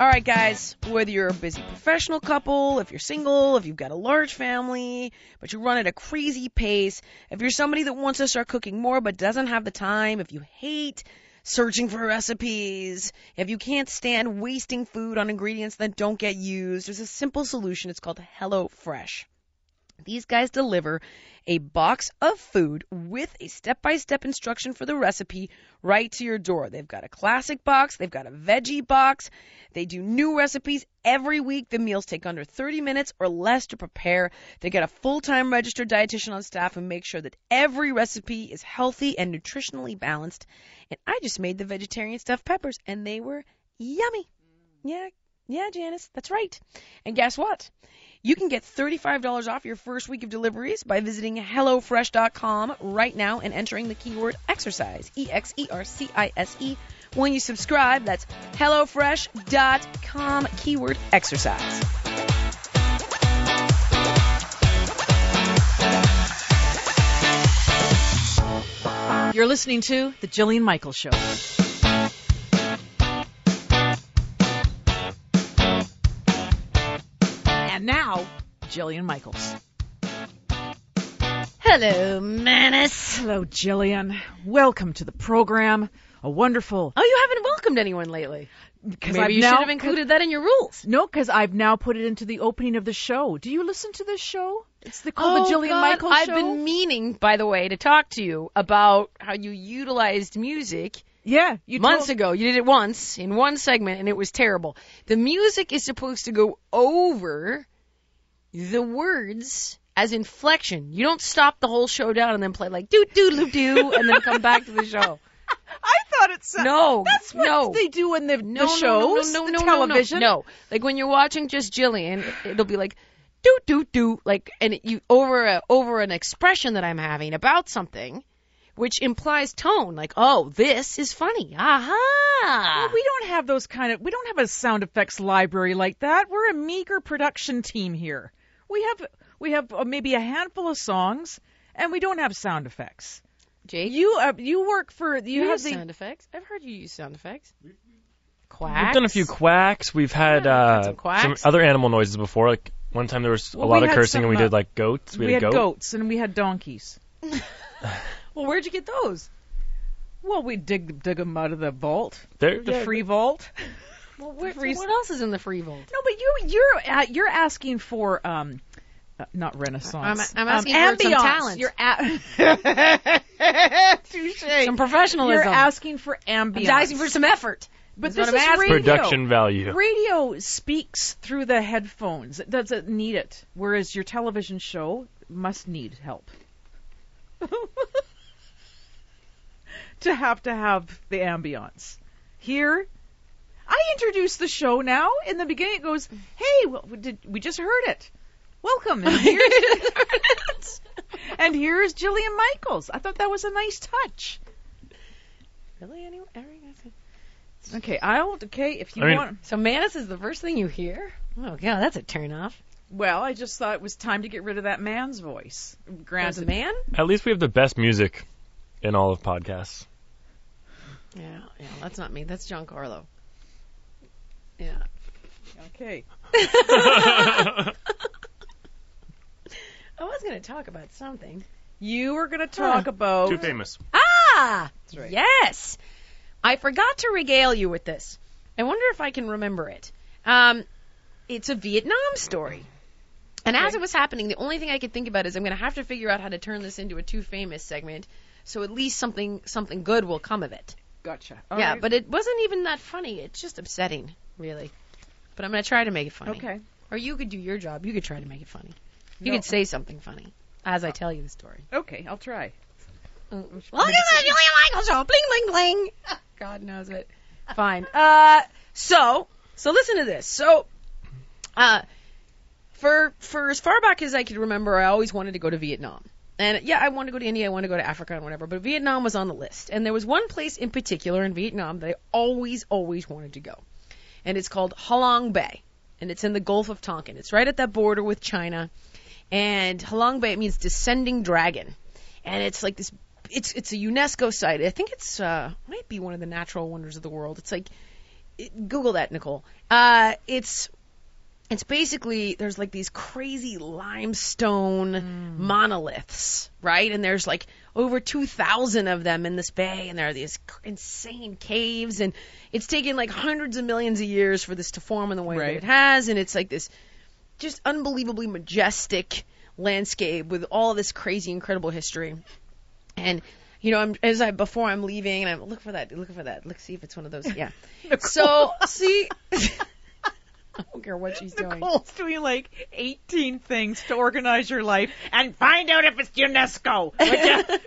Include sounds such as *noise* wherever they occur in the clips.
All right, guys, whether you're a busy professional couple, if you're single, if you've got a large family, but you run at a crazy pace, if you're somebody that wants to start cooking more but doesn't have the time, if you hate searching for recipes, if you can't stand wasting food on ingredients that don't get used, there's a simple solution. It's called HelloFresh. These guys deliver a box of food with a step by step instruction for the recipe right to your door. They've got a classic box, they've got a veggie box, they do new recipes every week. The meals take under 30 minutes or less to prepare. They get a full time registered dietitian on staff and make sure that every recipe is healthy and nutritionally balanced. And I just made the vegetarian stuffed peppers and they were yummy. Yeah, yeah, Janice, that's right. And guess what? You can get $35 off your first week of deliveries by visiting HelloFresh.com right now and entering the keyword exercise, E X E R C I S E. When you subscribe, that's HelloFresh.com, keyword exercise. You're listening to The Jillian Michaels Show. And now, Jillian Michaels. Hello, Manus. Hello, Jillian. Welcome to the program. A wonderful. Oh, you haven't welcomed anyone lately. Maybe I've you now, should have included that in your rules. No, because I've now put it into the opening of the show. Do you listen to this show? It's the, called oh, the Jillian God, Michaels I've Show. been meaning, by the way, to talk to you about how you utilized music yeah, you months told- ago. You did it once in one segment, and it was terrible. The music is supposed to go over the words as inflection. You don't stop the whole show down and then play like doo doo doo doo and then come back to the show. *laughs* I thought it's. No, That's what no. they do in the, No, the shows, no, no, no, the no, no, television. No, no, like when you're watching just Jillian, it'll be like doo doo doo, like and it, you over a over an expression that I'm having about something, which implies tone, like oh this is funny, aha. Well, we don't have those kind of. We don't have a sound effects library like that. We're a meager production team here. We have we have uh, maybe a handful of songs, and we don't have sound effects. Jake, You uh, you work for you, you have use the sound effects. I've heard you use sound effects. Quacks. We've done a few quacks. We've had Yeah, uh, some quacks. other animal noises before. Like one time there was Well, a lot of had cursing, and we did like goats. We, we had had goat. goats and we had donkeys. *laughs* Well, where'd you get those? Well, we dig dig them out of the vault, There, the yeah, free vault. *laughs* Well, where, Free- what else is in the free vault? No, but you you're uh, you're asking for um. Uh, not Renaissance. I'm- I'm asking um, for some talent. You're at *laughs* touche. Some professionalism. You're asking for ambience. I'm asking for some effort. But That's this what is radio. production value. Radio speaks through the headphones. It doesn't need it. Whereas your television show must need help. *laughs* to have to have the ambience. Here, I introduce the show now. In the beginning, it goes, "Hey, well, we, did, we just heard it. Welcome." And here's, *laughs* and here's Jillian Michaels. I thought that was a nice touch. Really? Anyone? Okay, I'll. Okay, if you I mean- want. So Manus is the first thing you hear? Oh, yeah, that's a turn off. Well, I just thought it was time to get rid of that man's voice. As a Granted, man? At least we have the best music in all of podcasts. Yeah, yeah, that's not me. That's John Carlo. Yeah. Okay. *laughs* I was going to talk about something. You were going to talk about. Too famous. Ah! That's right. Yes! I forgot to regale you with this. I wonder if I can remember it. Um, it's a Vietnam story. And as it was happening, the only thing I could think about is I'm going to have to figure out how to turn this into a too famous segment, so at least something something good will come of it. Gotcha. yeah, but it wasn't even that funny. It's just upsetting, really. But I'm going to try to make it funny. okay. Or you could do your job. You could try to make it funny. You No. could say something funny as I tell you the story. Okay, I'll try. Look at the Julia Michaels show. Bling, bling, bling. *laughs* God knows it. Fine. Uh, so, so listen to this. So, uh, for, for as far back as I could remember, I always wanted to go to Vietnam. And yeah, I wanted to go to India, I wanted to go to Africa and whatever, but Vietnam was on the list. And there was one place in particular in Vietnam that I always, always wanted to go. And it's called Halong Bay. And it's in the Gulf of Tonkin. It's right at that border with China. And Halong Bay means descending dragon. And it's like this it's it's a UNESCO site. I think it's uh might be one of the natural wonders of the world. It's like Google that, Nicole. Uh it's it's basically there's like these crazy limestone mm. monoliths, right? And there's like over 2,000 of them in this bay, and there are these insane caves, and it's taken like hundreds of millions of years for this to form in the way Right. that it has, and it's like this just unbelievably majestic landscape with all this crazy, incredible history. And you know, I'm as I before I'm leaving, and I'm look for that, look for that, look see if it's one of those. Yeah. *laughs* so see, *laughs* I don't care what she's doing. Nicole's doing like 18 things to organize your life and find out if it's UNESCO. *laughs*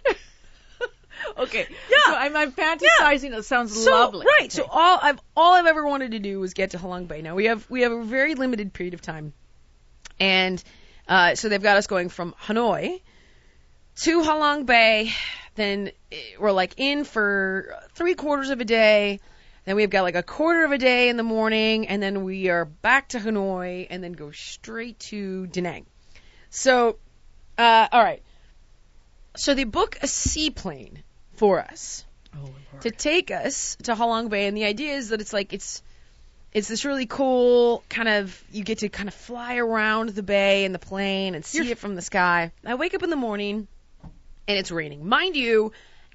okay. Yeah. So I'm, I'm fantasizing. It sounds So lovely. right, so all I've all I've ever wanted to do was get to Halong Bay. Now we have we have a very limited period of time, and uh, so they've got us going from Hanoi to Halong Bay. Then eh, we're like in for three quarters of a day. Then we've got like a quarter of a day in the morning, and then we are back to Hanoi, and then go straight to Da Nang. So, uh, all right. So they book a seaplane for us Oh, to take us to Halong Bay, and the idea is that it's like it's it's this really cool kind of you get to kind of fly around the bay in the plane and see it from the sky. I wake up in the morning and it's raining. Mind you,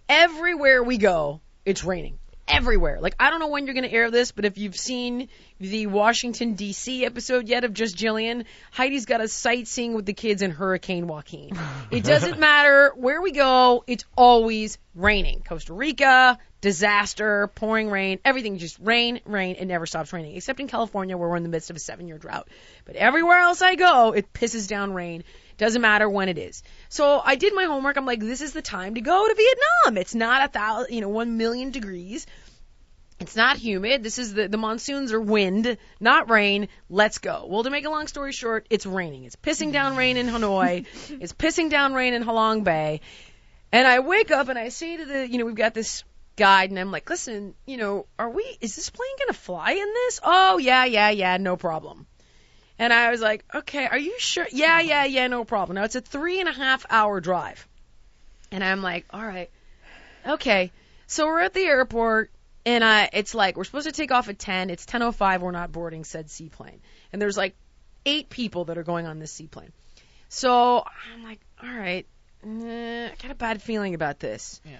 everywhere we go, it's raining. Everywhere. Like I don't know when you're gonna air this, but if you've seen the Washington D.C. episode yet of Just Jillian, Heidi's got us sightseeing with the kids in Hurricane Joaquin. *laughs* it doesn't matter where we go, it's always raining. Costa Rica, disaster, pouring rain, everything just rain, rain. It never stops raining, except in California where we're in the midst of a seven-year drought. But everywhere else I go, it pisses down rain. Doesn't matter when it is. So I did my homework. I'm like, this is the time to go to Vietnam. It's not a thousand, you know, one million degrees. It's not humid. This is the the monsoons are wind, not rain. Let's go. Well, to make a long story short, it's raining. It's pissing down rain in Hanoi. *laughs* it's pissing down rain in Halong Bay. And I wake up and I say to the, you know, we've got this guide and I'm like, listen, you know, are we, is this plane going to fly in this? Oh, yeah, yeah, yeah, no problem. And I was like, okay, are you sure? Yeah, yeah, yeah, no problem. Now it's a three and a half hour drive. And I'm like, all right, okay. So we're at the airport and I, it's like, we're supposed to take off at 10. It's 10.05. We're not boarding said seaplane. And there's like eight people that are going on this seaplane. So I'm like, all right, eh, I got a bad feeling about this. Yeah.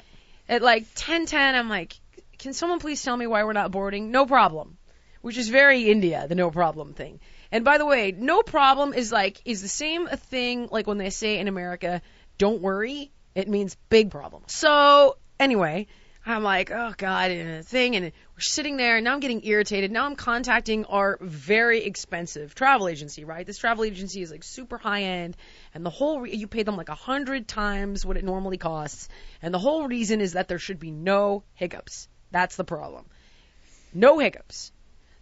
At like 10:10, I'm like, can someone please tell me why we're not boarding? No problem. Which is very India, the no problem thing. And by the way, no problem is like is the same thing like when they say in America, don't worry, it means big problem. So anyway, I'm like, oh god, and a thing, and we're sitting there, and now I'm getting irritated. Now I'm contacting our very expensive travel agency, right? This travel agency is like super high end, and the whole re- you pay them like a hundred times what it normally costs, and the whole reason is that there should be no hiccups. That's the problem. No hiccups.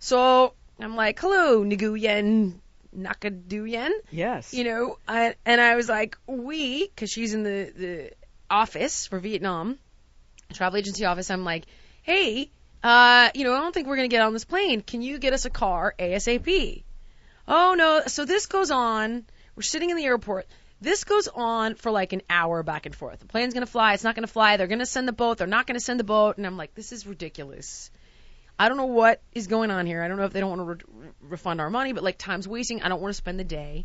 So I'm like, hello, Nguyen Nakaduyen Yes. you know, I, and I was like, we, because she's in the the office for Vietnam, travel agency office. I'm like, hey, uh, you know, I don't think we're gonna get on this plane. Can you get us a car ASAP? Oh no. So this goes on. We're sitting in the airport. This goes on for like an hour back and forth. The plane's gonna fly. It's not gonna fly. They're gonna send the boat. They're not gonna send the boat. And I'm like, this is ridiculous. I don't know what is going on here. I don't know if they don't want to re- refund our money, but like time's wasting. I don't want to spend the day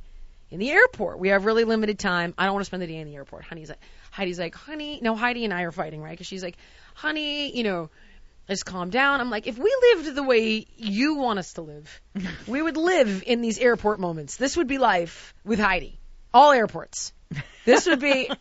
in the airport. We have really limited time. I don't want to spend the day in the airport. Honey's like, Heidi's like, honey, no, Heidi and I are fighting, right? Because she's like, honey, you know, just calm down. I'm like, if we lived the way you want us to live, we would live in these airport moments. This would be life with Heidi. All airports. This would be. *laughs*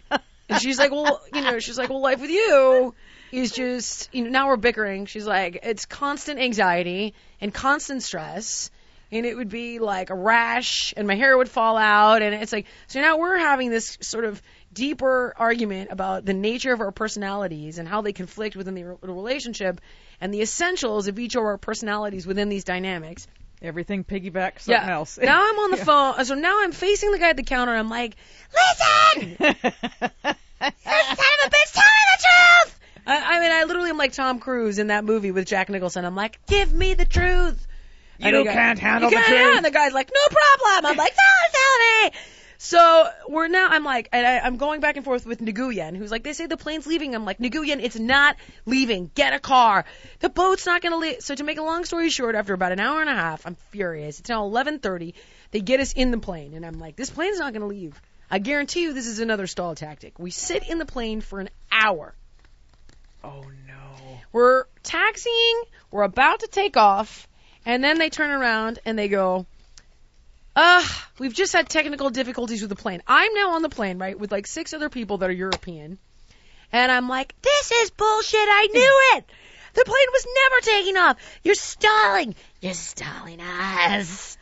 And she's like, well, you know, she's like, well, life with you is just, you know, now we're bickering. She's like, it's constant anxiety and constant stress. And it would be like a rash, and my hair would fall out, and it's like so now we're having this sort of deeper argument about the nature of our personalities and how they conflict within the relationship, and the essentials of each of our personalities within these dynamics. Everything piggybacks something yeah. else. now I'm on the *laughs* phone, so now I'm facing the guy at the counter. and I'm like, listen, *laughs* son I, I mean, I literally am like Tom Cruise in that movie with Jack Nicholson. I'm like, give me the truth. You the guy- can't handle you the can't truth. And the guy's like, no problem. I'm like, tell, tell me. So we're now, I'm like, and I, I'm going back and forth with Nguyen, who's like, they say the plane's leaving. I'm like, Nguyen, it's not leaving. Get a car. The boat's not going to leave. So to make a long story short, after about an hour and a half, I'm furious. It's now 11:30. They get us in the plane, and I'm like, this plane's not going to leave. I guarantee you, this is another stall tactic. We sit in the plane for an hour. Oh no. We're taxiing. We're about to take off, and then they turn around and they go, "Uh, we've just had technical difficulties with the plane." I'm now on the plane, right, with like six other people that are European, and I'm like, "This is bullshit. I knew *laughs* it. The plane was never taking off. You're stalling. You're stalling us."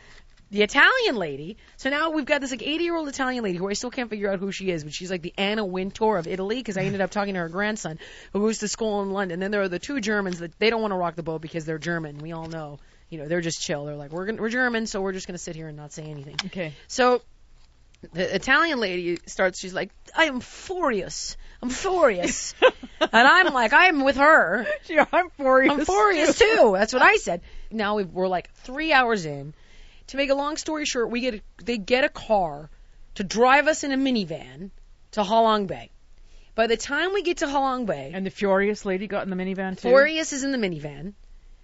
The Italian lady. So now we've got this like 80 year old Italian lady who I still can't figure out who she is, but she's like the Anna Wintour of Italy because I ended up talking to her grandson who goes to school in London. Then there are the two Germans that they don't want to rock the boat because they're German. We all know, you know, they're just chill. They're like, we're gonna, we're German, so we're just gonna sit here and not say anything. Okay. So the Italian lady starts. She's like, I am furious. I'm furious, *laughs* and I'm like, I'm with her. *laughs* Yeah, I'm furious. I'm furious too. That's what I said. Now we we're like three hours in. To make a long story short, we get a, they get a car to drive us in a minivan to Halong Bay. By the time we get to Halong Bay, And the furious lady got in the minivan too. Furious is in the minivan.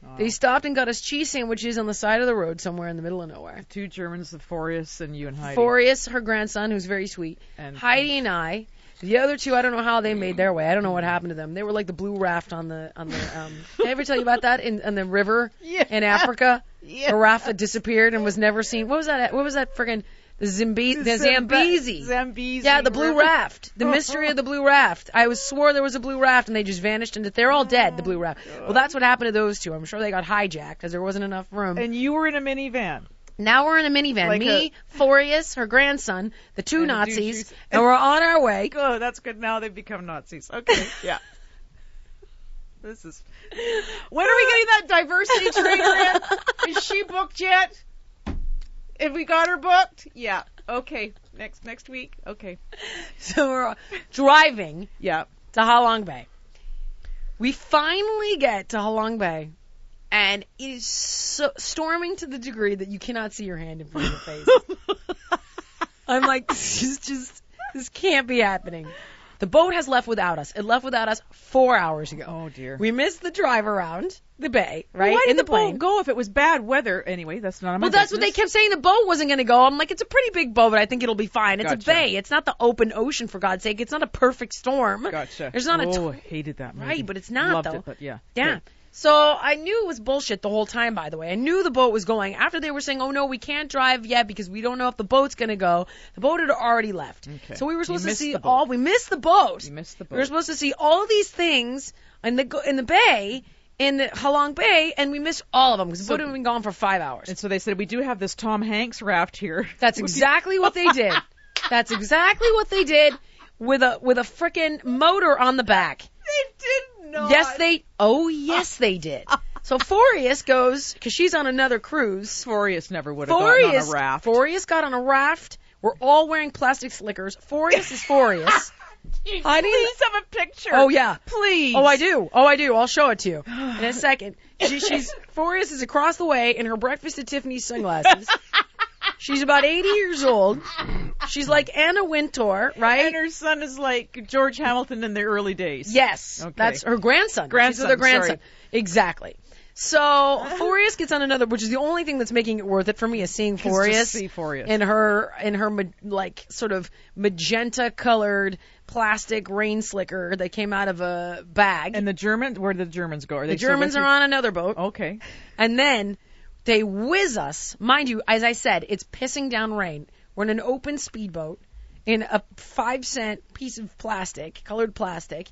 Oh. They stopped and got us cheese sandwiches on the side of the road somewhere in the middle of nowhere. Two Germans, the Furious, and you and Heidi. Furious, her grandson, who's very sweet. And Heidi and I. The other two, I don't know how they made their way. I don't know what happened to them. They were like the blue raft on the on the. Um, *laughs* did I ever tell you about that in, in the river Yeah. in Africa? Yeah. Disappeared and was never seen. What was that? What was that friggin' the Zimbe- the Zambe- Zambezi? Zambezi. Yeah, the blue raft. The mystery of the blue raft. I was swore there was a blue raft and they just vanished into they're all dead, the blue raft. Oh, well that's what happened to those two. I'm sure they got hijacked because there wasn't enough room. And you were in a minivan. Now we're in a minivan. Like Me, Furious, her grandson, the two And Nazis, douches. and we're on our way. Oh, that's good. Now they've become Nazis. Okay, yeah. This is. When are we getting that diversity trainer in? *laughs* Is she booked yet? Have we got her booked? Yeah. Okay. Next next week. Okay. So we're driving Yeah. to Halong Bay. We finally get to Halong Bay, and it is so storming to the degree that you cannot see your hand in front of your face. *laughs* I'm like, this is just, this can't be happening. The boat has left without us. It left without us four hours ago. Oh dear. We missed the drive around the bay, right? Why did in the, the plane. boat go if it was bad weather? Anyway, that's not Well, that's what they kept saying. The boat wasn't going to go. I'm like, it's a pretty big boat, but I think it'll be fine. It's a bay. It's not the open ocean, for God's sake. It's not a perfect storm. Gotcha. There's not a Oh, I hated that movie. Right, but it's not, Loved though. it, but yeah. Yeah. Good. So I knew it was bullshit the whole time, by the way. I knew the boat was going. After they were saying, oh no, we can't drive yet because we don't know if the boat's going to go, the boat had already left. Okay. So we were supposed to see all, we missed the boat. You missed the boat. We were supposed to see all these things in the, in the bay, in the Halong Bay, and we missed all of them because the boat had been gone for five hours. And so they said we do have this Tom Hanks raft here. *laughs* That's *laughs* exactly what they did. That's exactly what they did with a with a frickin' motor on the back. They did not. Yes, they. Oh, yes, *laughs* they did. So Furious goes because she's on another cruise. Furious never would have gotten on a raft. Furious got on a raft. We're all wearing plastic slickers. Furious is Furious. I need- Please have a picture. Oh yeah. Please. Oh, I do. Oh, I do. I'll show it to you *sighs* in a second. She, she's Furious is across the way in her breakfast at Tiffany's sunglasses. *laughs* She's about 80 years old. She's like Anna Wintour, right? And her son is like George Hamilton in the early days. Yes, Okay. that's her grandson. Grandson, her grandson. sorry. Exactly. So *laughs* Forius gets on another, which is the only thing that's making it worth it for me is seeing Forius see Forius. in her in her ma- like sort of magenta colored plastic rain slicker that came out of a bag. And the Germans, where did the Germans go? Are the Germans are on another boat, Okay. and then they whiz us. Mind you, as I said, it's pissing down rain. We're in an open speedboat in a five cent piece of plastic, colored plastic.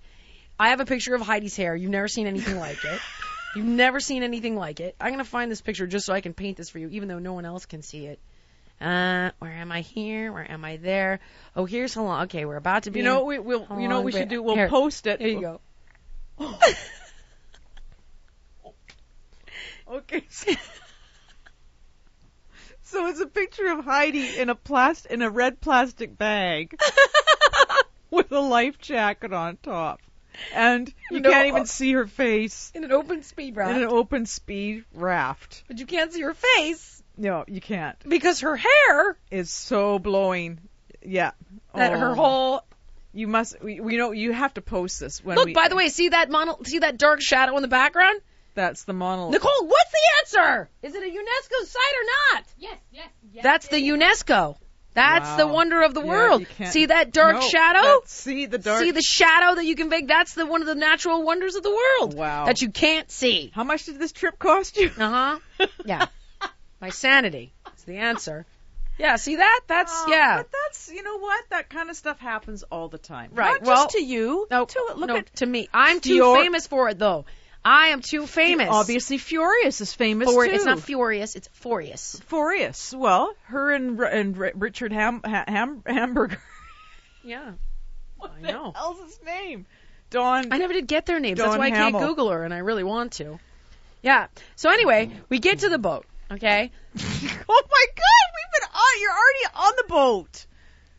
I have a picture of Heidi's hair. You've never seen anything like it. *laughs* You've never seen anything like it. I'm gonna find this picture just so I can paint this for you, even though no one else can see it. Uh, where am I here? Where am I there? Oh, here's how long. Okay, we're about to be. You know, in- we, we'll, you know what we should do? We'll Here. post it. Here you go. *gasps* *laughs* Okay. *laughs* So, it's a picture of Heidi in a plast in a red plastic bag *laughs* with a life jacket on top, and you No, can't even see her face In an open speed raft, in an open speed raft. but you can't see her face No, you can't. because her hair. is so blowing. Yeah. That Oh. her whole You must. We, we know you have to post this when Look, we. by the way, see that mono, see that dark shadow in the background? That's the monologue. Nicole, what's the answer? Is it a UNESCO site or not? Yes, yes, yes. That's the UNESCO. That's Wow. the wonder of the Yeah, world. See that dark No, shadow? that- see the dark. See the shadow that you can make? That's the one of the natural wonders of the world. Wow. That you can't see. How much did this trip cost you? Uh huh. *laughs* Yeah. My sanity is the answer. Yeah. See that? That's Oh, yeah. But that's you know what that kind of stuff happens all the time. Right, Not well- just to you. No, to, look no, at to me, I'm too Dior- famous for it though. I am too famous. obviously Furious is famous For, too. it's not furious. It's furious. Furious. Well, her and and Richard Ham, ha, Ham Hamburger. *laughs* Yeah. What I the know. hell's his name? Don. I never did get their names. That's Dawn why I can't Google her, and I really want to. Yeah. So anyway, we get to the boat. Okay. *laughs* oh my God, we've been on. You're already on the boat.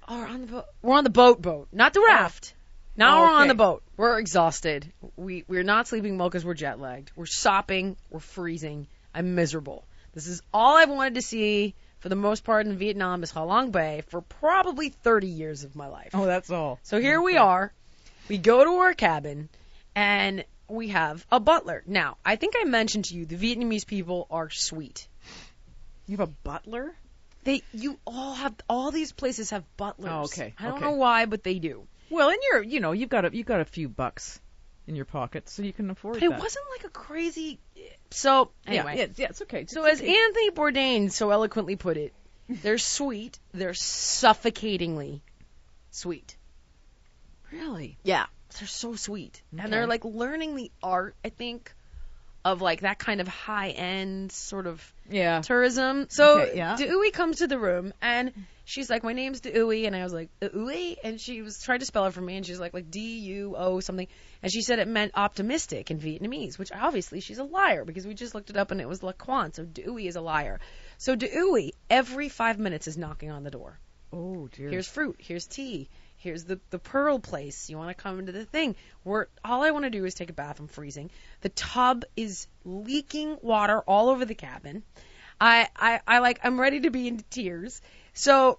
Oh, we're on the boat. We're on the boat, boat, not the raft. Now Oh, we're on the boat. We're exhausted. We we're not sleeping well because we're jet lagged. We're sopping. We're freezing. I'm miserable. This is all I've wanted to see for the most part in Vietnam is Ha Long Bay for probably 30 years of my life. Oh, that's all. So here we are. We go to our cabin and we have a butler. Now, I think I mentioned to you the Vietnamese people are sweet. You have a butler? They you all have all these places have butlers. Oh, okay, I don't okay. know why, but they do. Well, and you're, you know, you've got a, you've got a few bucks in your pocket, so you can afford But it that. wasn't like a crazy so Yeah, anyway. yeah, yeah, it's okay. So It's as okay. Anthony Bourdain so eloquently put it, they're sweet, they're suffocatingly sweet. really, Yeah, they're so sweet, Okay. and they're like learning the art. I think of like that kind of high end sort of yeah, tourism. So Okay, yeah. Dewey comes to the room and she's like, "My name's Dewey," and I was like, "Dewey," and she was trying to spell it for me, and she's like, like D U O something, and she said it meant optimistic in Vietnamese, which obviously she's a liar because we just looked it up and it was La Quan, so Dewey is a liar. So Dewey every five minutes is knocking on the door. Oh dear. Here's fruit. Here's tea. Here's the the pearl place. You want to come into the thing? We're all I want to do is take a bath. I'm freezing. The tub is leaking water all over the cabin. I I I like I'm ready to be in tears. So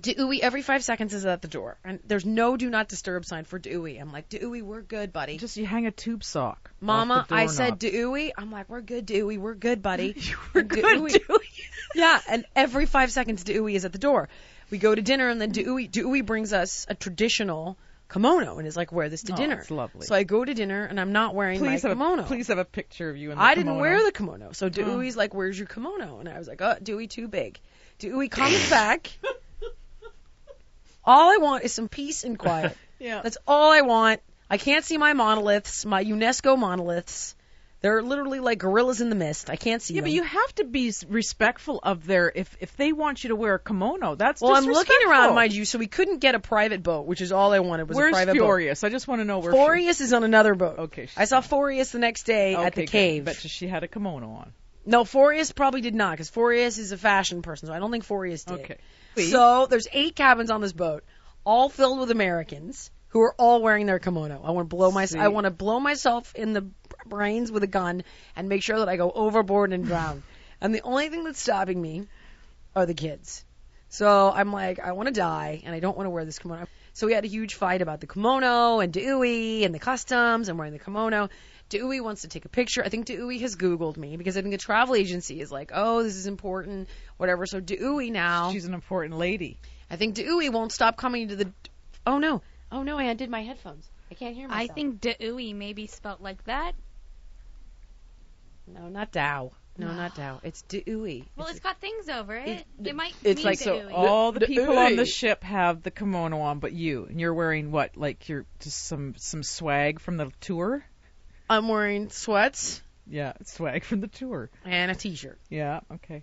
Dewey every five seconds is at the door, and there's no do not disturb sign for Dewey. I'm like Dewey, we're good, buddy. just you hang a tube sock. Mama, I said. Dewey. I'm like, we're good, Dewey. We're good, buddy. *laughs* were good, Dewey. *laughs* yeah, and every five seconds, Dewey is at the door. We go to dinner, and then Dewey, Dewey brings us a traditional kimono and is like, wear this to Oh, dinner. it's lovely. So I go to dinner, and I'm not wearing Please my have kimono. a, please have a picture of you in the kimono. I didn't wear the kimono. So mm. Dewey's like, where's your kimono? And I was like, oh, Dewey, too big. Dewey comes back. all I want is some peace and quiet. *laughs* Yeah. That's all I want. I can't see my monoliths, my UNESCO monoliths. They're literally like gorillas in the mist. I can't see yeah, them. but you have to be respectful of their if if they want you to wear a kimono. That's Well, I'm looking around, mind you, so we couldn't get a private boat, which is all I wanted was Where's a private Furious? I just want to know where. boat. Forius is on another boat. Okay, I saw Forius the next day okay, at the good. cave. Bet you she had a kimono on. No, Forius probably did not, because Forius is a fashion person, so I don't think Forius did. Okay. So there's eight cabins on this boat, all filled with Americans who are all wearing their kimono. I want to blow my I want to blow myself in the brains with a gun and make sure that I go overboard and drown. *laughs* and the only thing that's stopping me are the kids. So I'm like, I want to die and I don't want to wear this kimono. So we had a huge fight about the kimono and Dewey and the customs and wearing the kimono. Dewey wants to take a picture. I think Dewey has Googled me because I think the travel agency is like, oh, this is important, whatever. So Dewey now, She's an important lady. I think Dewey won't stop coming to the. Oh no, oh no, I undid my headphones. I can't hear myself. I think Dewey may be spelt like that. No, not Dow. No, not Dow. It's Dewey. Well, it's got things over it. It, might it's mean like- So Dewey. all the The- people on the ship have the kimono on, but you, and you're wearing what? Like you're just some some swag from the tour. I'm wearing sweats Yeah, swag from the tour. and a t-shirt. Yeah, okay.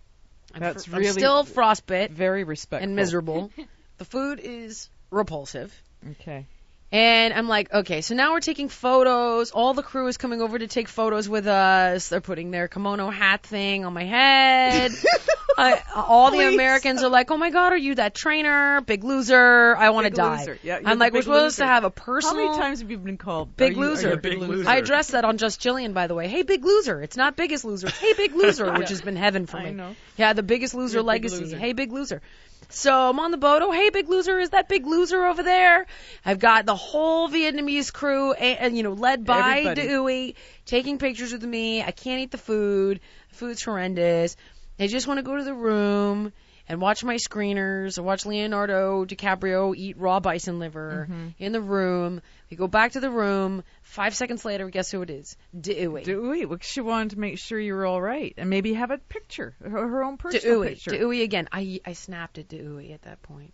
I'm That's fr- I'm really still frostbit Very respectful. and miserable. the food is repulsive. Okay. And I'm like, okay, so now we're taking photos. All the crew is coming over to take photos with us. They're putting their kimono hat thing on my head. *laughs* I, all the Americans are like, oh my god, are you that trainer? Big loser. I want to die. loser. Yeah, I'm like, we're supposed loser. to have a personal. How personal. many times have you been called Big you- loser. big Big loser? loser. I addressed that on Just Jillian, by the way. Hey, big loser. It's not biggest loser. It's hey, big *laughs* loser, which has been heaven for I me. know. Yeah, the biggest loser You're a big legacy. loser. Hey, big loser. So I'm on the boat. Oh, hey, big loser. Is that big loser over there? I've got the whole Vietnamese crew, and, and you know, led by Everybody. Dewey, taking pictures with me. I can't eat the food. The food's horrendous. I just want to go to the room and watch my screeners. I watch Leonardo DiCaprio eat raw bison liver Mm-hmm. in the room. We go back to the room. Five seconds later, guess who it is? Dewey. Dewey, well, she wanted to make sure you were all right, and maybe have a picture, her, her own personal Dewey. picture. Dewey again. I I snapped at Dewey at that point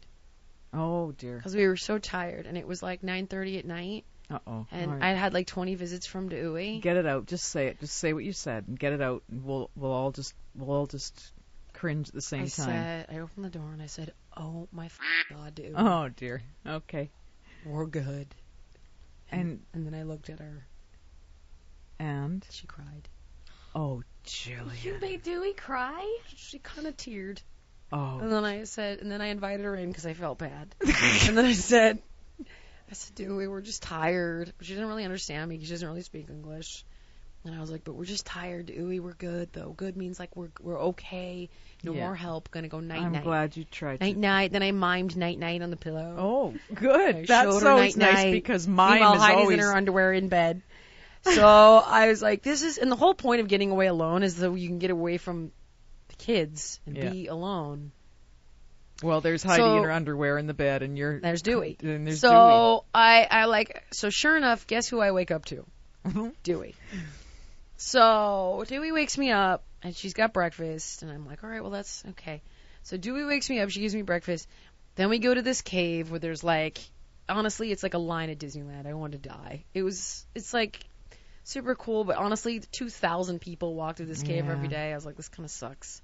Oh dear. because we were so tired, and it was like 9:30 at night, Uh oh. and I had like 20 visits from Dewey. Get it out. Just say it. Just say what you said, and get it out. And we'll we'll all just we'll all just cringe at the same I time. said, I opened the door and I said, "Oh my f- god, Dewey, Oh dear. Okay. we're good." And And then I looked at her. and She cried. oh Jillian. You made Dewey cry? She kind of teared. Oh. And then I said, and then I invited her in because I felt bad. *laughs* and then I said, I said, Dewey, we're just tired. But she didn't really understand me because she doesn't really speak English. And I was like, but we're just tired, Dewey. We're good though. Good means like we're we're okay. No Yeah. more help. Gonna go night night. I'm glad you tried. Night To. night. Then I mimed night night on the pillow. Oh, good. I That sounds night nice night. because mine Meanwhile, is Heidi's always in her underwear in bed. So I was like, this is, and the whole point of getting away alone is that you can get away from the kids and Yeah. be alone. well. There's Heidi So- in her underwear in the bed, and you're There's Dewey. *laughs* And there's so I, I like, so sure enough, guess who I wake up to? *laughs* Dewey. So Dewey wakes me up and she's got breakfast and I'm like, all right, well that's okay. So Dewey wakes me up, she gives me breakfast. Then we go to this cave where there's like, honestly, it's like a line at Disneyland. I want to die. It was, it's like super cool, but honestly, 2,000 people walk through this cave Yeah. every day. I was like, this kind of sucks.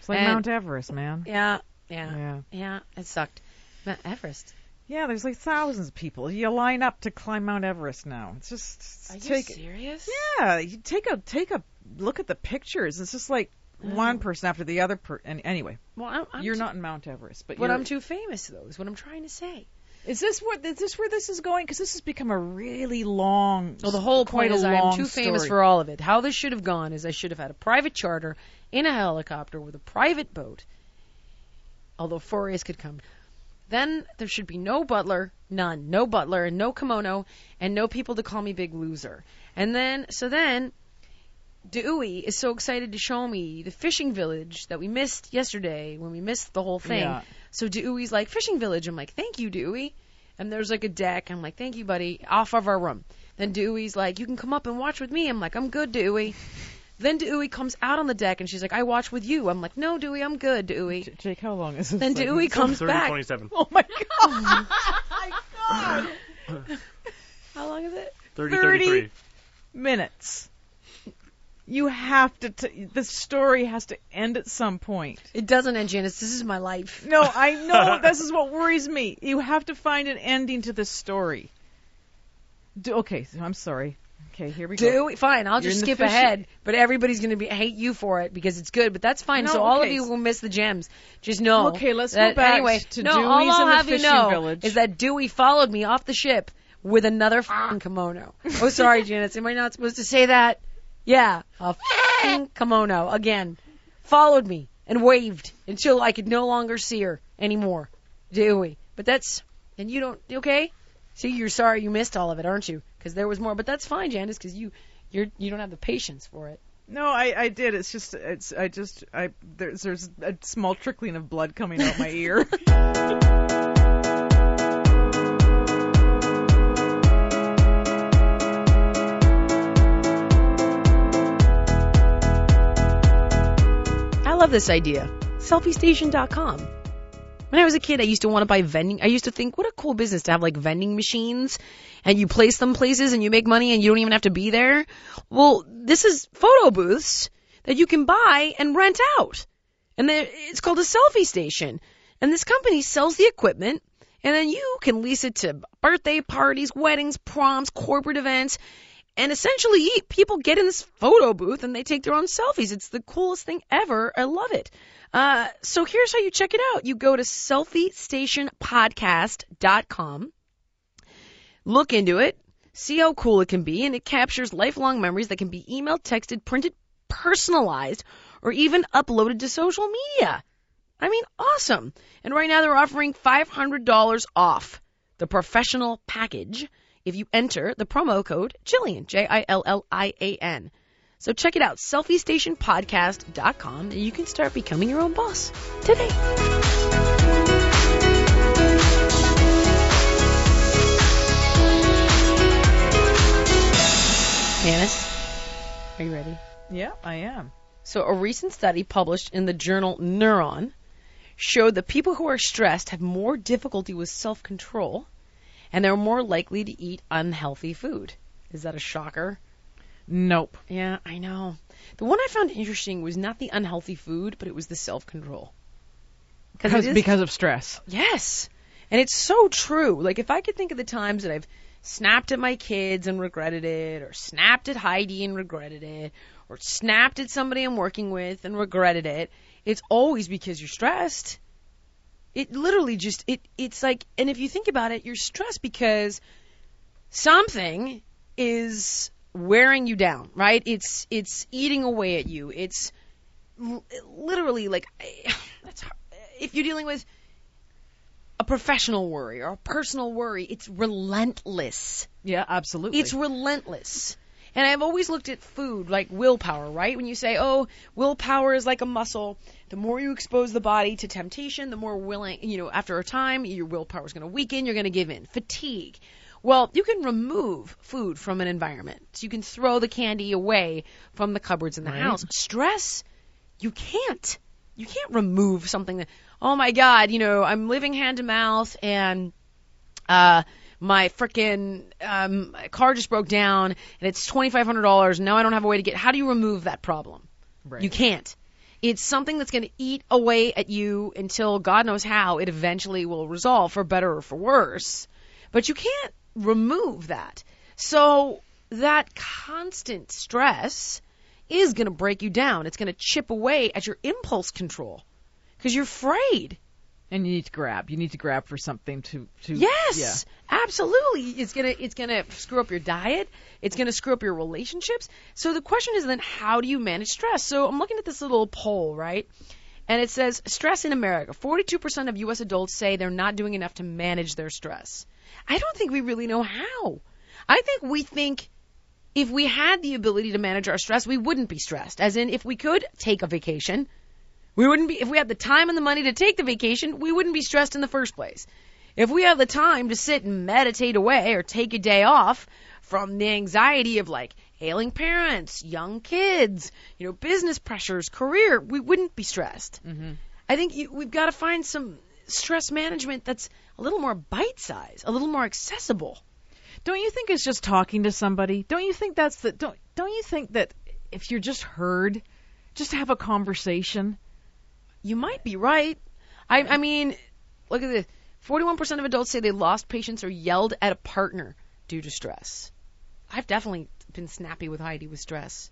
It's like And- Mount Everest, man. Yeah, yeah, Yeah. yeah, it sucked. Mount Everest. Yeah, there's like thousands of people. You line up to climb Mount Everest now. It's just Are you serious? yeah, you take a take a look at the pictures. It's just like oh. one person after the other. Per- and anyway, Well, I'm, I'm you're too- not in Mount Everest, but But I'm too famous, though, is what I'm trying to say. Is this what is this where this is going? Because this has become a really long. Well, the whole point is I am too famous for all of it. How this should have gone is I should have had a private charter in a helicopter with a private boat, although Forius could come. Then there should be no butler, none, no butler, and no kimono, and no people to call me big loser. And then, so then, Dewey is so excited to show me the fishing village that we missed yesterday when we missed the whole thing. Yeah. So Dewey's like, fishing village. I'm like, thank you, Dewey. And there's like a deck. I'm like, thank you, buddy. Off of our room. Then Dewey's like, you can come up and watch with me. I'm like, I'm good, Dewey. Then Dewey comes out on the deck and she's like, I watch with you. I'm like, no, Dewey, I'm good, Dewey. J- Jake, how long is this? Then segment? Dewey comes 30, back. 27. Oh my god! *laughs* Oh, my god! How long is it? 30, 30. 33. Minutes. You have to. T- the story has to end at some point. It doesn't end, Janice. This is my life. No, I know *laughs* this is what worries me. You have to find an ending to this story. Do, okay, so I'm sorry. Okay, here we go. Dewey, fine. I'll You're just skip ahead. But everybody's gonna be hate you for it because it's good. But that's fine. No, so all of you will miss the gems. Just know. Okay, let's go back anyway, to no, Dewey's all I'll have you know village. is that Dewey followed me off the ship with another ah. f***ing kimono. Oh, sorry, *laughs* Janice. Am I not supposed to say that? Yeah, a f***ing *laughs* kimono again. Followed me and waved until I could no longer see her anymore. Dewey. But that's and you don't okay? See, you're sorry you missed all of it, aren't you? Because there was more. But that's fine, Janice, because you You're you don't have the patience for it. No, I, I did. It's just, it's, I just, I, there's, there's a small trickling of blood coming out my ear. *laughs* I love this idea. Selfiestation.com. When I was a kid, I used to want to buy vending. I used to think, what a cool business to have like vending machines and you place them places and you make money and you don't even have to be there. Well, this is photo booths that you can buy and rent out. And it's called a selfie station. And this company sells the equipment and then you can lease it to birthday parties, weddings, proms, corporate events. And essentially, people get in this photo booth and they take their own selfies. It's the coolest thing ever. I love it. Uh, so here's how you check it out. You go to selfiestationpodcast.com, look into it, see how cool it can be, and it captures lifelong memories that can be emailed, texted, printed, personalized, or even uploaded to social media. I mean, awesome. And right now they're offering $500 off the professional package if you enter the promo code Jillian, J-I-L-L-I-A-N. So check it out, selfiestationpodcast.com, and you can start becoming your own boss today. Janice, are you ready? yeah, I am. So, a recent study published in the journal Neuron showed that people who are stressed have more difficulty with self control and they're more likely to eat unhealthy food. Is that a shocker? Nope. Yeah, I know. The one I found interesting was not the unhealthy food, but it was the self control. Because, because of stress. Yes. And it's so true. Like, if I could think of the times that I've snapped at my kids and regretted it, or snapped at Heidi and regretted it, or snapped at somebody I'm working with and regretted it, it's always because you're stressed. It literally just, it, it's like, and if you think about it, you're stressed because something is wearing you down, right? It's, it's eating away at you. It's l- literally like, *sighs* that's hard. if you're dealing with a professional worry or a personal worry, it's relentless. Yeah, absolutely. It's relentless. And I've always looked at food like willpower, right? When you say, oh, willpower is like a muscle, the more you expose the body to temptation, the more willing, you know, after a time, your willpower is going to weaken, you're going to give in. Fatigue. Well, you can remove food from an environment. So you can throw the candy away from the cupboards in the Right. house. Stress, you can't. You can't remove something that, oh my God, you know, I'm living hand to mouth and, uh, my freaking um, car just broke down and it's twenty five hundred dollars. Now I don't have a way to get. How do you remove that problem? Right. You can't. It's something that's going to eat away at you until God knows how it eventually will resolve, for better or for worse. But you can't remove that. So that constant stress is going to break you down. It's going to chip away at your impulse control because you're afraid. and you need to grab. You need to grab for something to to. Yes, absolutely. It's gonna it's gonna screw up your diet. It's gonna screw up your relationships. So the question is then, how do you manage stress? So I'm looking at this little poll, right? And it says stress in America. 42% of U.S. adults say they're not doing enough to manage their stress. I don't think we really know how. I think we think if we had the ability to manage our stress, we wouldn't be stressed. As in, if we could take a vacation, we wouldn't be, if we had the time and the money to take the vacation, we wouldn't be stressed in the first place. If we have the time to sit and meditate away or take a day off from the anxiety of like ailing parents, young kids, you know, business pressures, career, we wouldn't be stressed. Mm-hmm. I think you, we've got to find some stress management that's a little more bite size, a little more accessible. Don't you think it's just talking to somebody? Don't you think that's the don't don't you think that if you're just heard, just have a conversation? You might be right. I, I mean, look at this. 41% of adults say they lost patience or yelled at a partner due to stress. I've definitely been snappy with Heidi with stress.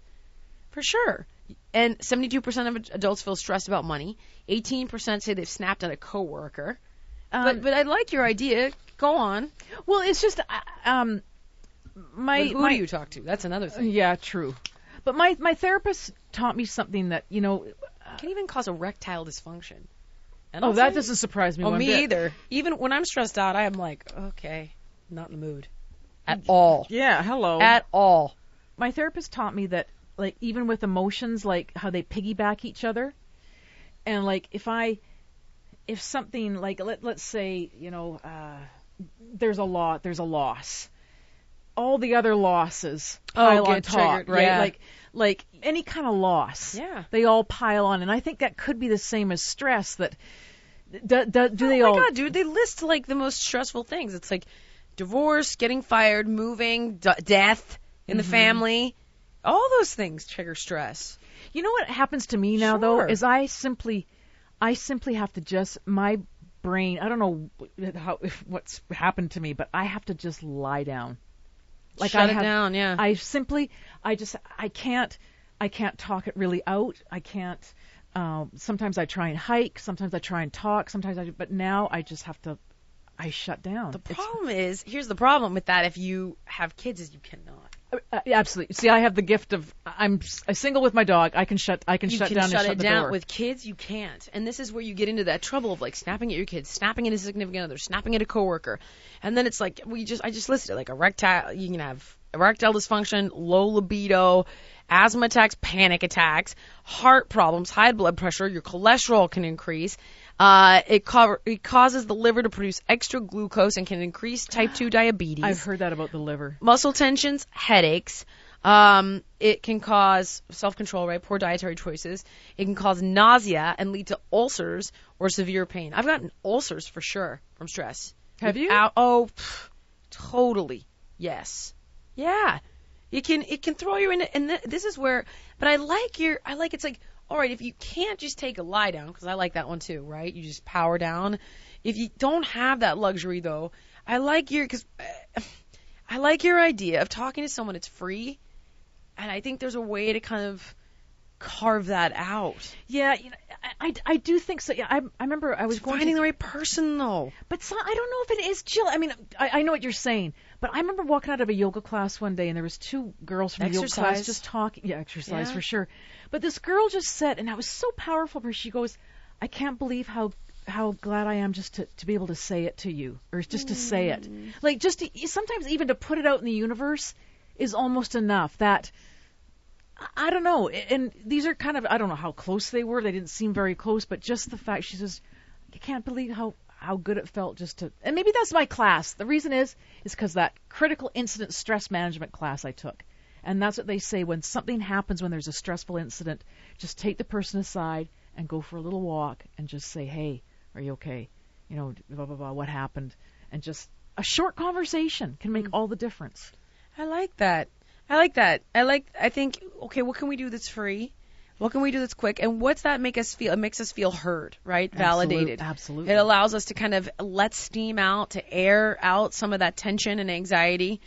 For sure. And 72% of adults feel stressed about money. 18% say they've snapped at a coworker. Um, but, but I like your idea. Go on. well, it's just uh, um my But who my do you talk to? That's another thing. yeah, true. But my my therapist taught me something that you know. It can even cause erectile dysfunction. And Oh, I'll that say- doesn't surprise me Oh, me bit. either. Even when I'm stressed out, I am like, okay, not in the mood at all. Yeah, hello. At all. my therapist taught me that like even with emotions, like how they piggyback each other, and like if I if something like let let's say you know uh, there's a lot there's a loss, all the other losses Oh, pile on get top, right? yeah. Like like any kind of loss, Yeah. they all pile on, and I think that could be the same as stress. That do, do, do they oh my god, dude, they list like the most stressful things. It's like divorce, getting fired, moving, d- death in Mm-hmm. the family. All those things trigger stress. You know what happens to me now Sure. though is I simply I simply have to just my brain I don't know how if *laughs* what's happened to me but I have to just lie down. Like Shut I it have, down, yeah. I simply I just I can't I can't talk it really out. I can't um sometimes I try and hike, sometimes I try and talk, sometimes I but now I just have to I shut down. the It's- problem is, here's the problem with that. If you have kids, is you cannot. Uh, absolutely. See, I have the gift of I'm I'm single with my dog. I can shut I can you shut can down shut and shut it the down. door. With kids, you can't. And this is where you get into that trouble of like snapping at your kids, snapping at a significant other, snapping at a coworker, and then it's like we just I just listed it like erectile. You can have erectile dysfunction, low libido, asthma attacks, panic attacks, heart problems, high blood pressure. Your cholesterol can increase. Uh, it, co- it causes the liver to produce extra glucose and can increase type 2 *gasps* diabetes I've heard that about the liver. muscle tensions, headaches. Um, it can cause self-control, right? Poor dietary choices. It can cause nausea and lead to ulcers or severe pain. I've gotten ulcers for sure from stress. Have you? Oh, pff, totally. Yes. Yeah. It can it can throw you in, it and th- this is where. But I like your. I like it's like all right. If you can't just take a lie down, because I like that one too, right? You just power down. If you don't have that luxury though, I like your because *sighs* I like your idea of talking to someone. It's free, and I think there's a way to kind of carve that out. Yeah, you know, I, I, I do think so. Yeah, I, I remember I was going Finding to, the right person though. but so, I don't know if it is Jill. I mean, I, I know what you're saying, but I remember walking out of a yoga class one day, and there was two girls from the yoga class Exercise. just talking. Yeah, exercise Yeah. for sure. But this girl just said, and that was so powerful for her. She goes, "I can't believe how how glad I am just to to be able to say it to you, or just to say it. Mm. Like just to, sometimes even to put it out in the universe is almost enough. That I don't know. And these are kind of I don't know how close they were. They didn't seem very close, but just the fact she says, I can't believe how how good it felt just to. And maybe that's my class. The reason is is because that critical incident stress management class I took. And that's what they say when something happens when there's a stressful incident, just take the person aside and go for a little walk and just say, "Hey, are you okay? You know, blah blah blah, what happened?" And just a short conversation can make mm. all the difference. I like that. I like that. I like. I think. Okay, what can we do that's free? What can we do that's quick? And what's that make us feel? It makes us feel heard, right? Validated. Absolutely. It allows us to kind of let steam out, to air out some of that tension and anxiety.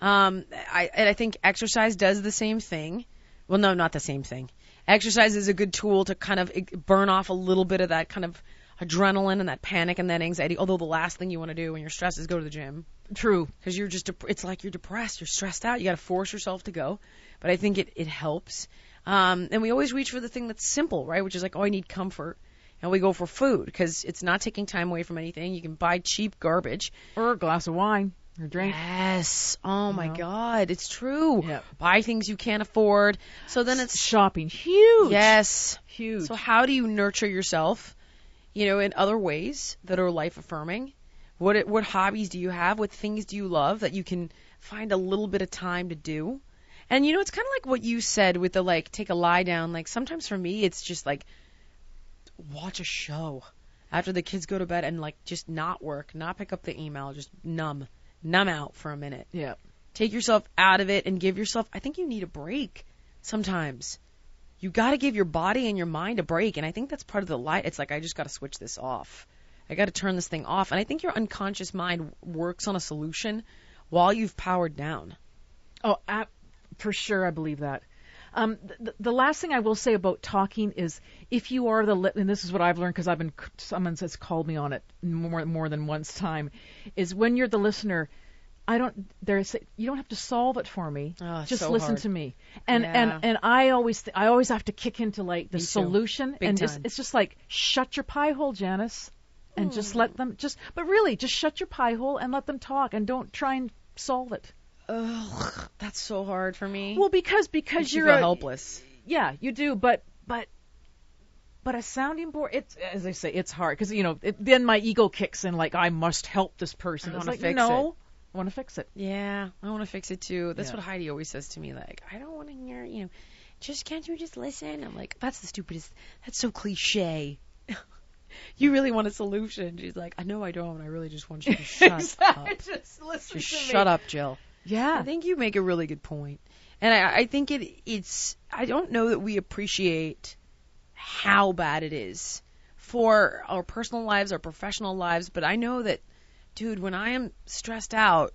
Um, I, and I think exercise does the same thing. Well, no, not the same thing. Exercise is a good tool to kind of burn off a little bit of that kind of adrenaline and that panic and that anxiety. Although the last thing you want to do when you're stressed is go to the gym True. because you're just dep- it's like you're depressed, you're stressed out. You got to force yourself to go. But I think it it helps. Um, and we always reach for the thing that's simple, right? Which is like, oh, I need comfort. And we go for food because it's not taking time away from anything. You can buy cheap garbage. Or a glass of wine or drink. Yes. Oh my know? God, it's true. Yep. Buy things you can't afford. So then it's shopping. Huge. yes. Huge. So how do you nurture yourself, you know, in other ways that are life affirming? What what hobbies do you have? What things do you love that you can find a little bit of time to do? And you know, it's kind of like what you said with the like take a lie down. Like sometimes for me, it's just like watch a show after the kids go to bed and like just not work, not pick up the email, just numb, numb out for a minute. yeah. Take yourself out of it and give yourself. I think you need a break sometimes. You got to give your body and your mind a break, and I think that's part of the light. It's like I just got to switch this off. I got to turn this thing off, and I think your unconscious mind works on a solution while you've powered down. Oh, I, for sure, I believe that. Um, the, the last thing I will say about talking is if you are the and this is what I've learned because I've been someone has called me on it more more than once time, is when you're the listener. I don't. There's you don't have to solve it for me. Oh, Just so listen hard. to me. And Yeah. and and I always th- I always have to kick into like the Me solution and just it's just like shut your pie hole, Janice, and Hmm. just let them just. But really, just shut your pie hole and let them talk and don't try and solve it. Ugh, that's so hard for me. Well, because because you you're a, helpless. Yeah, you do, but but but a sounding board. It's as I say, it's hard because you know it, then my ego kicks in like I must help this person. I wanna like, fix no, it. I want to fix it. Yeah, I want to fix it too. That's Yeah. what Heidi always says to me. Like, I don't want to hear, you know, just can't you just listen? I'm like, that's the stupidest. That's so cliche. *laughs* you really want a solution? She's like, I know I don't. I really just want you to *laughs* shut up. Just listen Just to shut me. up, Jill. Yeah. I think you make a really good point. And I, I think it it's I don't know that we appreciate how bad it is for our personal lives, our professional lives, but I know that dude, when I am stressed out,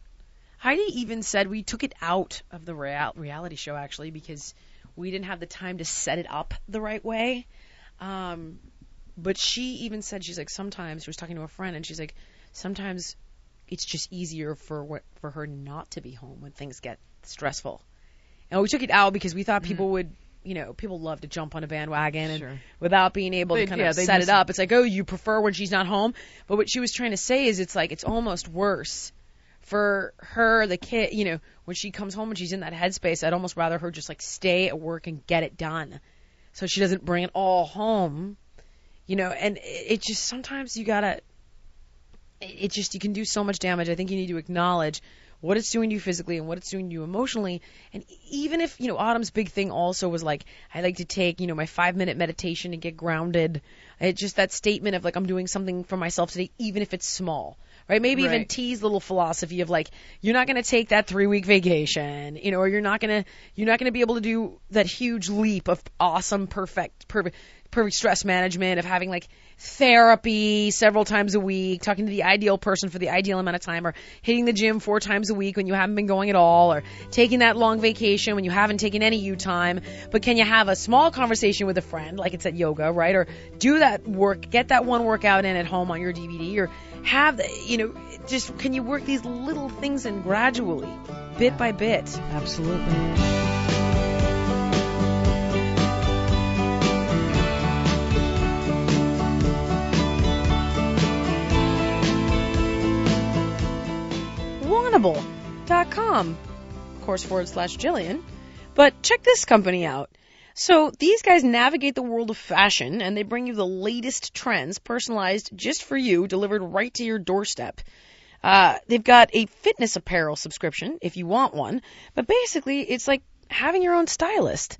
Heidi even said we took it out of the real, reality show actually because we didn't have the time to set it up the right way. Um but she even said she's like sometimes she was talking to a friend and she's like sometimes it's just easier for what for her not to be home when things get stressful. And we took it out because we thought people would, you know, people love to jump on a bandwagon and without being able to kind yeah, of set it up. It's like, oh, you prefer when she's not home. But what she was trying to say is, it's like it's almost worse for her, the kid, you know, when she comes home and she's in that headspace. I'd almost rather her just like stay at work and get it done, so she doesn't bring it all home. You know, and it, it just sometimes you gotta it just you can do so much damage. I think you need to acknowledge what it's doing to you physically and what it's doing to you emotionally. And even if, you know, Autumn's big thing also was like, I like to take, you know, my five minute meditation and get grounded. It's just that statement of like, I'm doing something for myself today, even if it's small. Right? Maybe even T's little philosophy of like, you're not going to take that three week vacation, you know, or you're not going to, you're not going to be able to do that huge leap of awesome, perfect, perfect, perfect stress management of having like therapy several times a week, talking to the ideal person for the ideal amount of time, or hitting the gym four times a week when you haven't been going at all, or taking that long vacation when you haven't taken any you time. But can you have a small conversation with a friend, like it's at yoga, right? Or do that work, get that one workout in at home on your DVD, or have the, you know, just can you work these little things in gradually, bit by bit? Absolutely. Wantable.com, of course, forward slash Jillian. But check this company out. So these guys navigate the world of fashion and they bring you the latest trends personalized just for you, delivered right to your doorstep. Uh, they've got a fitness apparel subscription if you want one, but basically it's like having your own stylist.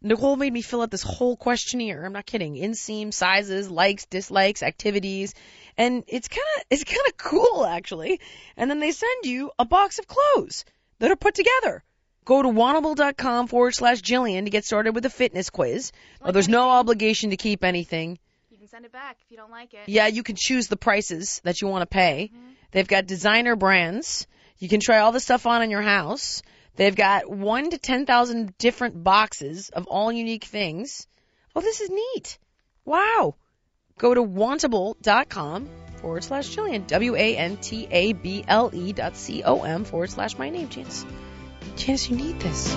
Nicole made me fill out this whole questionnaire. I'm not kidding. Inseam, sizes, likes, dislikes, activities, and it's kind of it's kind of cool actually. And then they send you a box of clothes that are put together. Go to wantable.com forward slash Jillian to get started with the fitness quiz. Oh, there's no obligation to keep anything. You can send it back if you don't like it. Yeah, you can choose the prices that you want to pay. Mm-hmm. They've got designer brands. You can try all the stuff on in your house. They've got one to ten thousand different boxes of all unique things. Oh, this is neat. Wow. Go to wantable.com forward slash Jillian. W A N T A B L E dot C O M forward slash my name, Chance. Chance, you need this.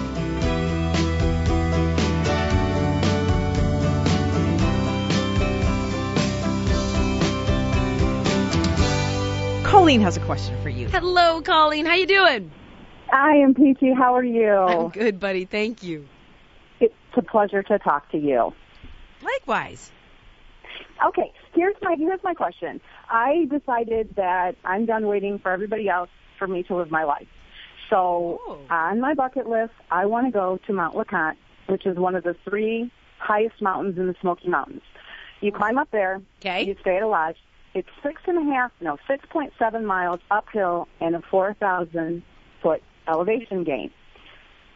Colleen has a question for you. Hello, Colleen. How you doing? I am Peachy. How are you? I'm good, buddy. Thank you. It's a pleasure to talk to you. Likewise. Okay, here's my here's my question. I decided that I'm done waiting for everybody else for me to live my life. So Oh. on my bucket list, I want to go to Mount LeConte, which is one of the three highest mountains in the Smoky Mountains. You climb up there. Okay. You stay at a lodge. It's six and a half, no, six point seven miles uphill and a four thousand foot elevation gain.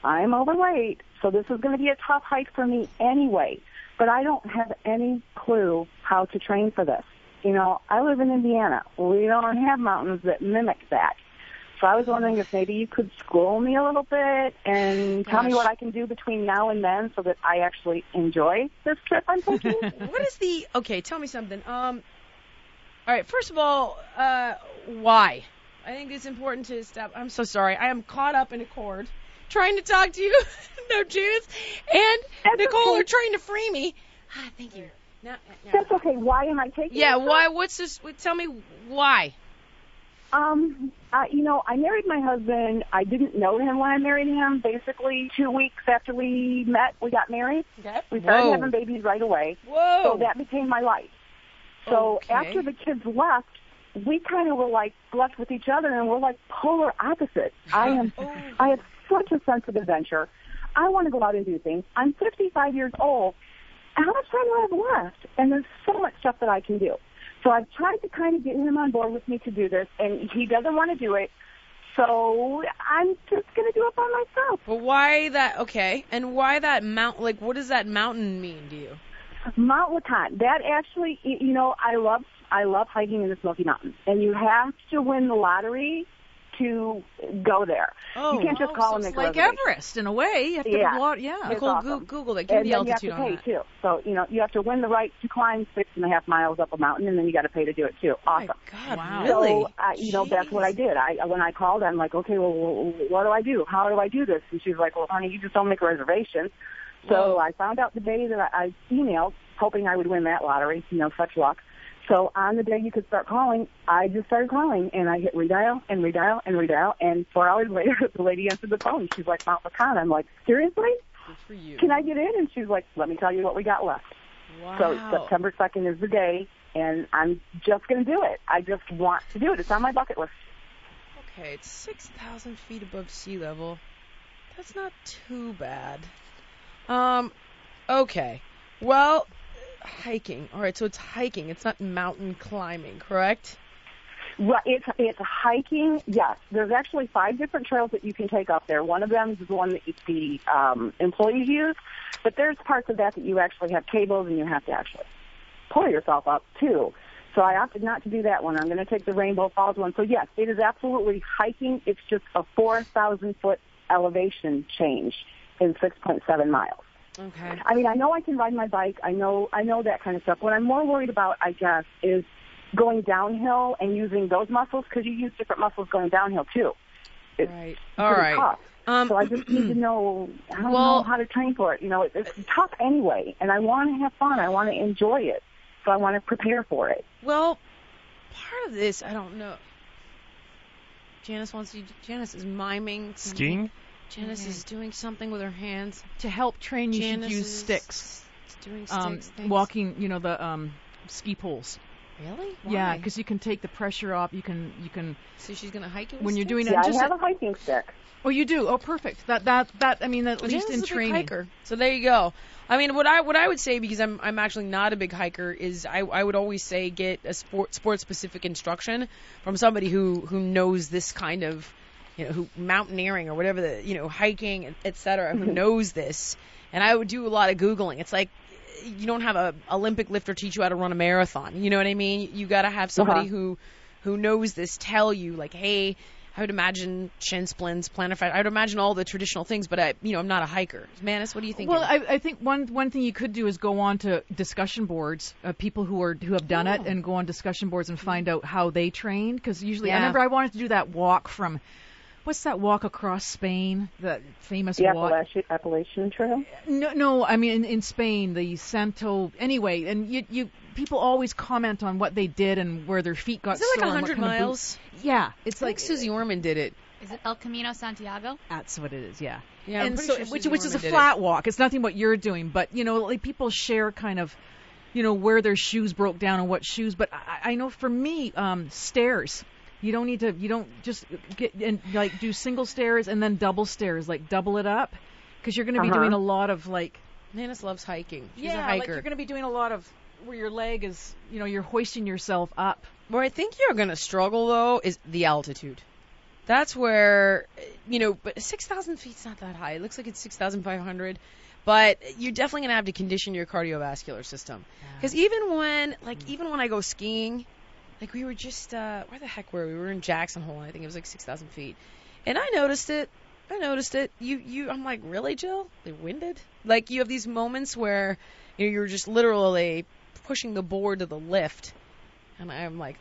I'm overweight, so this is going to be a tough hike for me anyway. But I don't have any clue how to train for this. You know, I live in Indiana. We don't have mountains that mimic that. So I was wondering if maybe you could school me a little bit and tell me what I can do between now and then so that I actually enjoy this trip I'm taking. *laughs* what is the okay tell me something um all right first of all uh why i think it's important to stop i'm so sorry i am caught up in a cord trying to talk to you *laughs* no chance and That's nicole okay. are trying to free me ah thank you now, now. That's okay. Why am I taking yeah this why what's this what- tell me why Um, uh, you know, I married my husband. I didn't know him when I married him. Basically, two weeks after we met, we got married. Okay. We started Whoa. having babies right away. Whoa. So that became my life. So Okay. after the kids left, we kind of were like left with each other, and we're like polar opposites. I am, *laughs* Oh. I have such a sense of adventure. I want to go out and do things. I'm 55 years old. How much time do I have left? And there's so much stuff that I can do. So I've tried to kind of get him on board with me to do this, and he doesn't want to do it. So I'm just going to do it by myself. But why that? Okay. And why that mount? Like, what does that mountain mean to you? Mount LeConte. That actually, you know, I love I love hiking in the Smoky Mountains, and you have to win the lottery to go there. Oh, you can't just Oh, call so and it's make a like. Everest in a way. You have to Yeah. have a lot, yeah. It's Nicole, awesome. Goo- Google that. Give And me the then you have to pay that. too. So you know you have to win the right to climb six and a half miles up a mountain, and then you got to pay to do it too. Oh my Awesome. God, Wow. really? So, uh, you know, that's what I did. I when I called, I'm like, okay, well, what do I do? How do I do this? And she's like, well, honey, you just don't make a reservation. So Whoa. I found out the day that I, I emailed, hoping I would win that lottery. You know, such luck. So on the day you could start calling, I just started calling, and I hit redial and redial and redial, and four hours *laughs* later, the lady answered the phone. She's like, Mount LeConte. I'm like, seriously? For you. Can I get in? And she's like, let me tell you what we got left. Wow. So September 2nd is the day, and I'm just going to do it. I just want to do it. It's on my bucket list. Okay, it's 6,000 feet above sea level. That's not too bad. Um, okay. Well, hiking. All right, so it's hiking. It's not mountain climbing, correct? Well, it's it's hiking. Yes, there's actually five different trails that you can take up there. One of them is the one that the um, employees use, but there's parts of that that you actually have cables and you have to actually pull yourself up too. So I opted not to do that one. I'm going to take the Rainbow Falls one. So yes, it is absolutely hiking. It's just a 4,000 foot elevation change in 6.7 miles. Okay. I mean, I know I can ride my bike. I know, I know that kind of stuff. What I'm more worried about, I guess, is going downhill and using those muscles because you use different muscles going downhill too. It's Right. All right. tough. Um, So I just need to know. I don't Well- know how to train for it. You know, it, it's tough anyway, and I want to have fun. I want to enjoy it, so I want to prepare for it. well, part of this, I don't know. Janice wants you. Janice is miming. Skiing? Janice is doing something with her hands. To help train, you Janice should use sticks. Doing sticks. Um, walking, you know, the um, ski poles. Really? Yeah, because you can take the pressure off. You can, you can. So she's gonna hike it with When you're sticks? doing it, Yeah, I have a hiking stick. oh, you do. Oh, perfect. That, that, that. I mean, at Well, least Janice in is a big hiker. So there you go. I mean, what I what I would say because I'm I'm actually not a big hiker is I I would always say get a sport sport specific instruction from somebody who who knows this kind of you know who mountaineering or whatever the you know hiking et cetera who knows this. And I would do a lot of googling. It's like you don't have a Olympic lifter teach you how to run a marathon. You know what I mean? You got to have somebody Uh-huh. who who knows this tell you like, hey, I would imagine shin splints, plantar fascia. I would imagine all the traditional things, but I, you know, I'm not a hiker. Manis, what do you think? Well, I, I think one one thing you could do is go on to discussion boards, uh, people who are who have done it, Oh. and go on discussion boards and find out how they trained. Because usually, I remember I wanted to do that walk from, what's that walk across Spain? That famous The walk. Appalachian, Appalachian Trail. No, no, I mean in, in Spain, the Santo. Anyway, and you you people always comment on what they did and where their feet got is it like sore and what 100 kind of miles? Yeah, it's I like think Suze Orman did it. Is it El Camino Santiago? That's what it is. Yeah. Yeah, I'm and so sure which Suze which is a Orman did it. flat walk. It's nothing what you're doing, but you know, like people share kind of, you know, where their shoes broke down and what shoes. But I, I know for me, um, stairs. You don't need to. You don't just get and like do single stairs and then double stairs, like double it up, because you're going to be Uh-huh. doing a lot of like. Manis loves hiking. She's yeah, a like you're going to be doing a lot of where your leg is. You know, you're hoisting yourself up. Where I think you're gonna struggle though is the altitude. That's where, you know, but 6,000 feet's not that high. It looks like it's 6,500. But you're definitely gonna have to condition your cardiovascular system. Because even when, like, even when I go skiing, like we were just, uh, where the heck were we? We were in Jackson Hole. I think it was like 6,000 feet, and I noticed it. I noticed it. You, you. I'm like, really, Jill? They winded. Like you have these moments where you know, you're just literally pushing the board to the lift, and I'm like,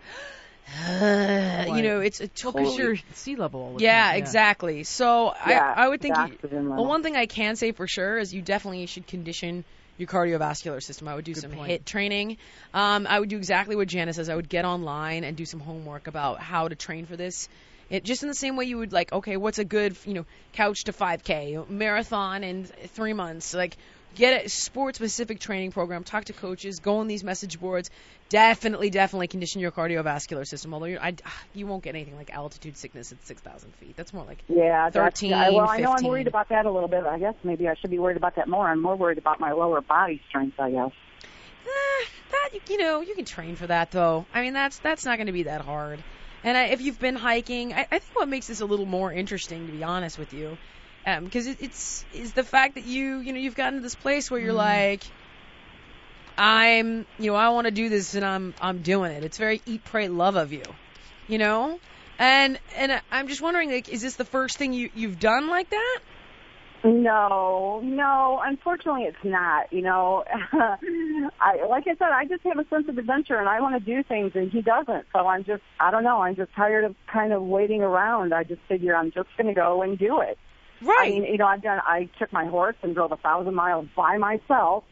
you know, it's a Well, totally. because you're sea level. All the yeah, exactly. So Yeah, I, I would think. You, the well, one thing I can say for sure is you definitely should condition your cardiovascular system. I would do Good some point. HIIT training. Um, I would do exactly what Janice says. I would get online and do some homework about how to train for this. It, just in the same way you would like, okay, what's a good, you know, couch to 5K marathon in three months? Like, get a sport-specific training program. Talk to coaches. Go on these message boards. Definitely, definitely condition your cardiovascular system. Although you, I, you won't get anything like altitude sickness at 6,000 feet. That's more like Yeah, 13, I, well, I know I'm worried about that a little bit. I guess maybe I should be worried about that more. I'm more worried about my lower body strength. I guess. Eh, that you, you know you can train for that though. I mean that's that's not going to be that hard. And I, if you've been hiking, I, I think what makes this a little more interesting, to be honest with you, Um, because it, it's is the fact that you you know you've gotten to this place where you're mm. like, I'm you know I want to do this and I'm I'm doing it. It's very eat pray love of you, you know. And and I'm just wondering like is this the first thing you you've done like that? No, no. Unfortunately, it's not. You know, *laughs* I like I said, I just have a sense of adventure, and I want to do things, and he doesn't. So I'm just, I don't know. I'm just tired of kind of waiting around. I just figure I'm just going to go and do it. Right. I mean, you know, I've done. I took my horse and drove a thousand miles by myself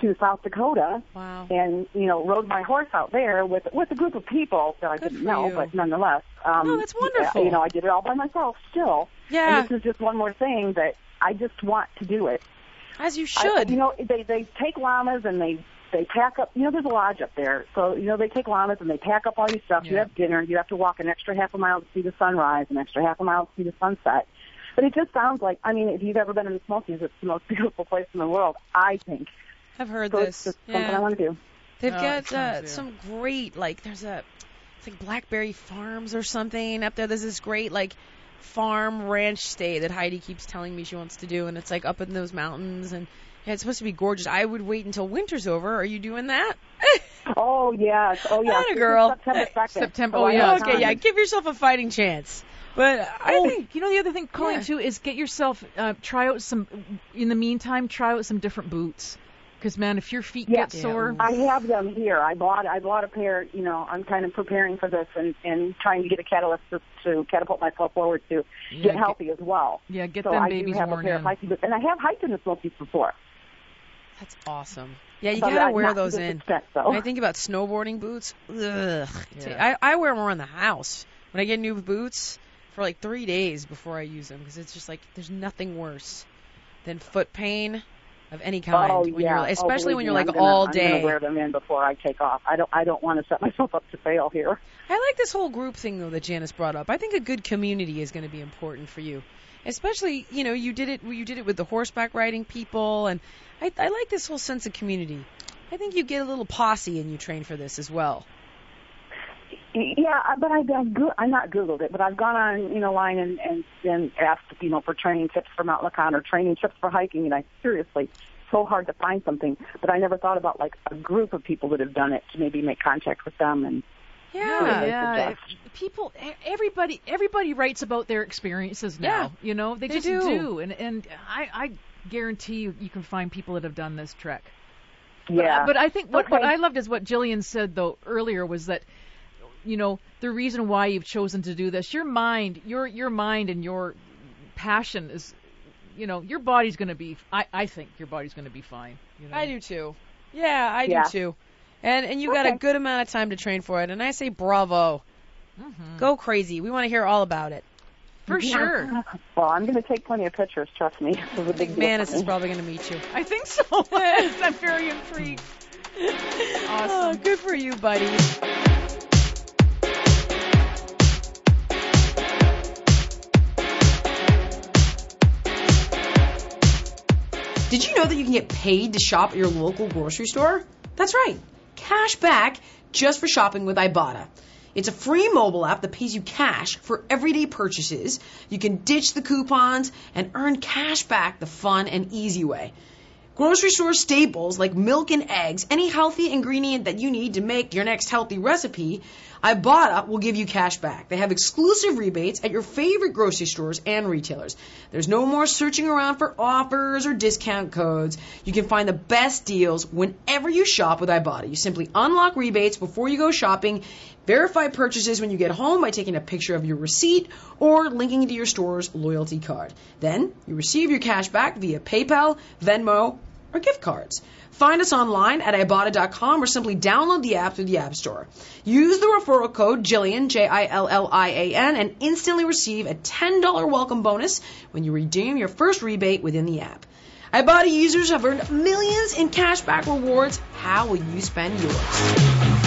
to South Dakota, wow. and you know, rode my horse out there with with a group of people that I Good didn't know, you. but nonetheless. Um, Oh, that's wonderful. You know, I did it all by myself still. Yeah. And this is just one more thing that I just want to do it. As you I- should. you know, they they take llamas and they they pack up. You know, there's a lodge up there, so you know they take llamas and they pack up all your stuff. You have dinner. You have to walk an extra half a mile to see the sunrise, an extra half a mile to see the sunset. But it just sounds like I mean, if you've ever been in the Smokies, it's the most *laughs* beautiful place in the world. I think. I've heard So this. it's just something yeah. I want to do. They've Oh, got uh, some great like there's a it's like Blackberry Farms or something up there. There's this great like farm ranch stay that Heidi keeps telling me she wants to do, and it's like up in those mountains and. Yeah, it's supposed to be gorgeous. I would wait until winter's over. Are you doing that? *laughs* Oh yes, oh yes. Atta This is girl. September second. September- oh, yeah. okay, yeah. Give yourself a fighting chance. But I oh, think you know the other thing, Colleen, Yeah. too, is get yourself uh, try out some. In the meantime, try out some different boots. Because man, if your feet Yeah. get sore, I have them here. I bought I bought a pair. You know, I'm kind of preparing for this and and trying to get a catalyst to, to catapult myself forward to Yeah, get get- healthy as well. yeah, get so them I babies do have a pair in. of hiking boots, and I have hiked in the Smokies before. that's awesome. Yeah, you But gotta I- wear those in. extent, I think about snowboarding boots, ugh. Yeah. I, I wear them around the house. When I get new boots for like three days before I use them, because it's just like there's nothing worse than foot pain of any oh, kind. oh when yeah, You're, especially oh, when you're like I'm gonna, all day. I'm gonna wear them in before I take off. I don't I don't want to set *laughs* myself up to fail here. I like this whole group thing though that Janice brought up. I think a good community is going to be important for you, especially you know you did it you did it with the horseback riding people, and I, I like this whole sense of community. I think you get a little posse and you train for this as well. Yeah, uh, but I've I've go- I'm not googled it, but I've gone on you know line and and and asked you know for training tips for Mount LeConte or training tips for hiking, and I seriously so hard to find something. But I never thought about like a group of people that have done it to maybe make contact with them and Yeah, yeah. People, everybody, everybody writes about their experiences now. Yeah, you know, they, they just do. and and I, I guarantee you, you can find people that have done this trek. But, yeah. But I think what, what I loved is what Jillian said though earlier was that, you know, the reason why you've chosen to do this, your mind, your your mind and your passion is, you know, your body's going to be. I I think your body's going to be fine. You know? I do too. Yeah, I Yeah. do too. And and you got a good amount of time to train for it, and I say bravo. Mhm. Go crazy. We want to hear all about it. for sure. well, I'm going to take plenty of pictures. Trust me. *laughs* This is a I big think deal Manus is probably going to meet you. I think so. *laughs* I'm very intrigued. *laughs* Oh, good for you, buddy. Did you know that you can get paid to shop at your local grocery store? That's right. Cash back just for shopping with Ibotta. It's a free mobile app that pays you cash for everyday purchases. You can ditch the coupons and earn cash back the fun and easy way. Grocery store staples like milk and eggs, any healthy ingredient that you need to make your next healthy recipe, Ibotta uh, will give you cash back. They have exclusive rebates at your favorite grocery stores and retailers. There's no more searching around for offers or discount codes. You can find the best deals whenever you shop with Ibotta. You simply unlock rebates before you go shopping, verify purchases when you get home by taking a picture of your receipt or linking to your store's loyalty card. Then you receive your cash back via PayPal, Venmo, or gift cards. Find us online at Ibotta.com or simply download the app through the App Store. Use the referral code Jillian, J I L L I A N, and instantly receive a $10 welcome bonus when you redeem your first rebate within the app. Ibotta users have earned millions in cashback rewards. How will you spend yours?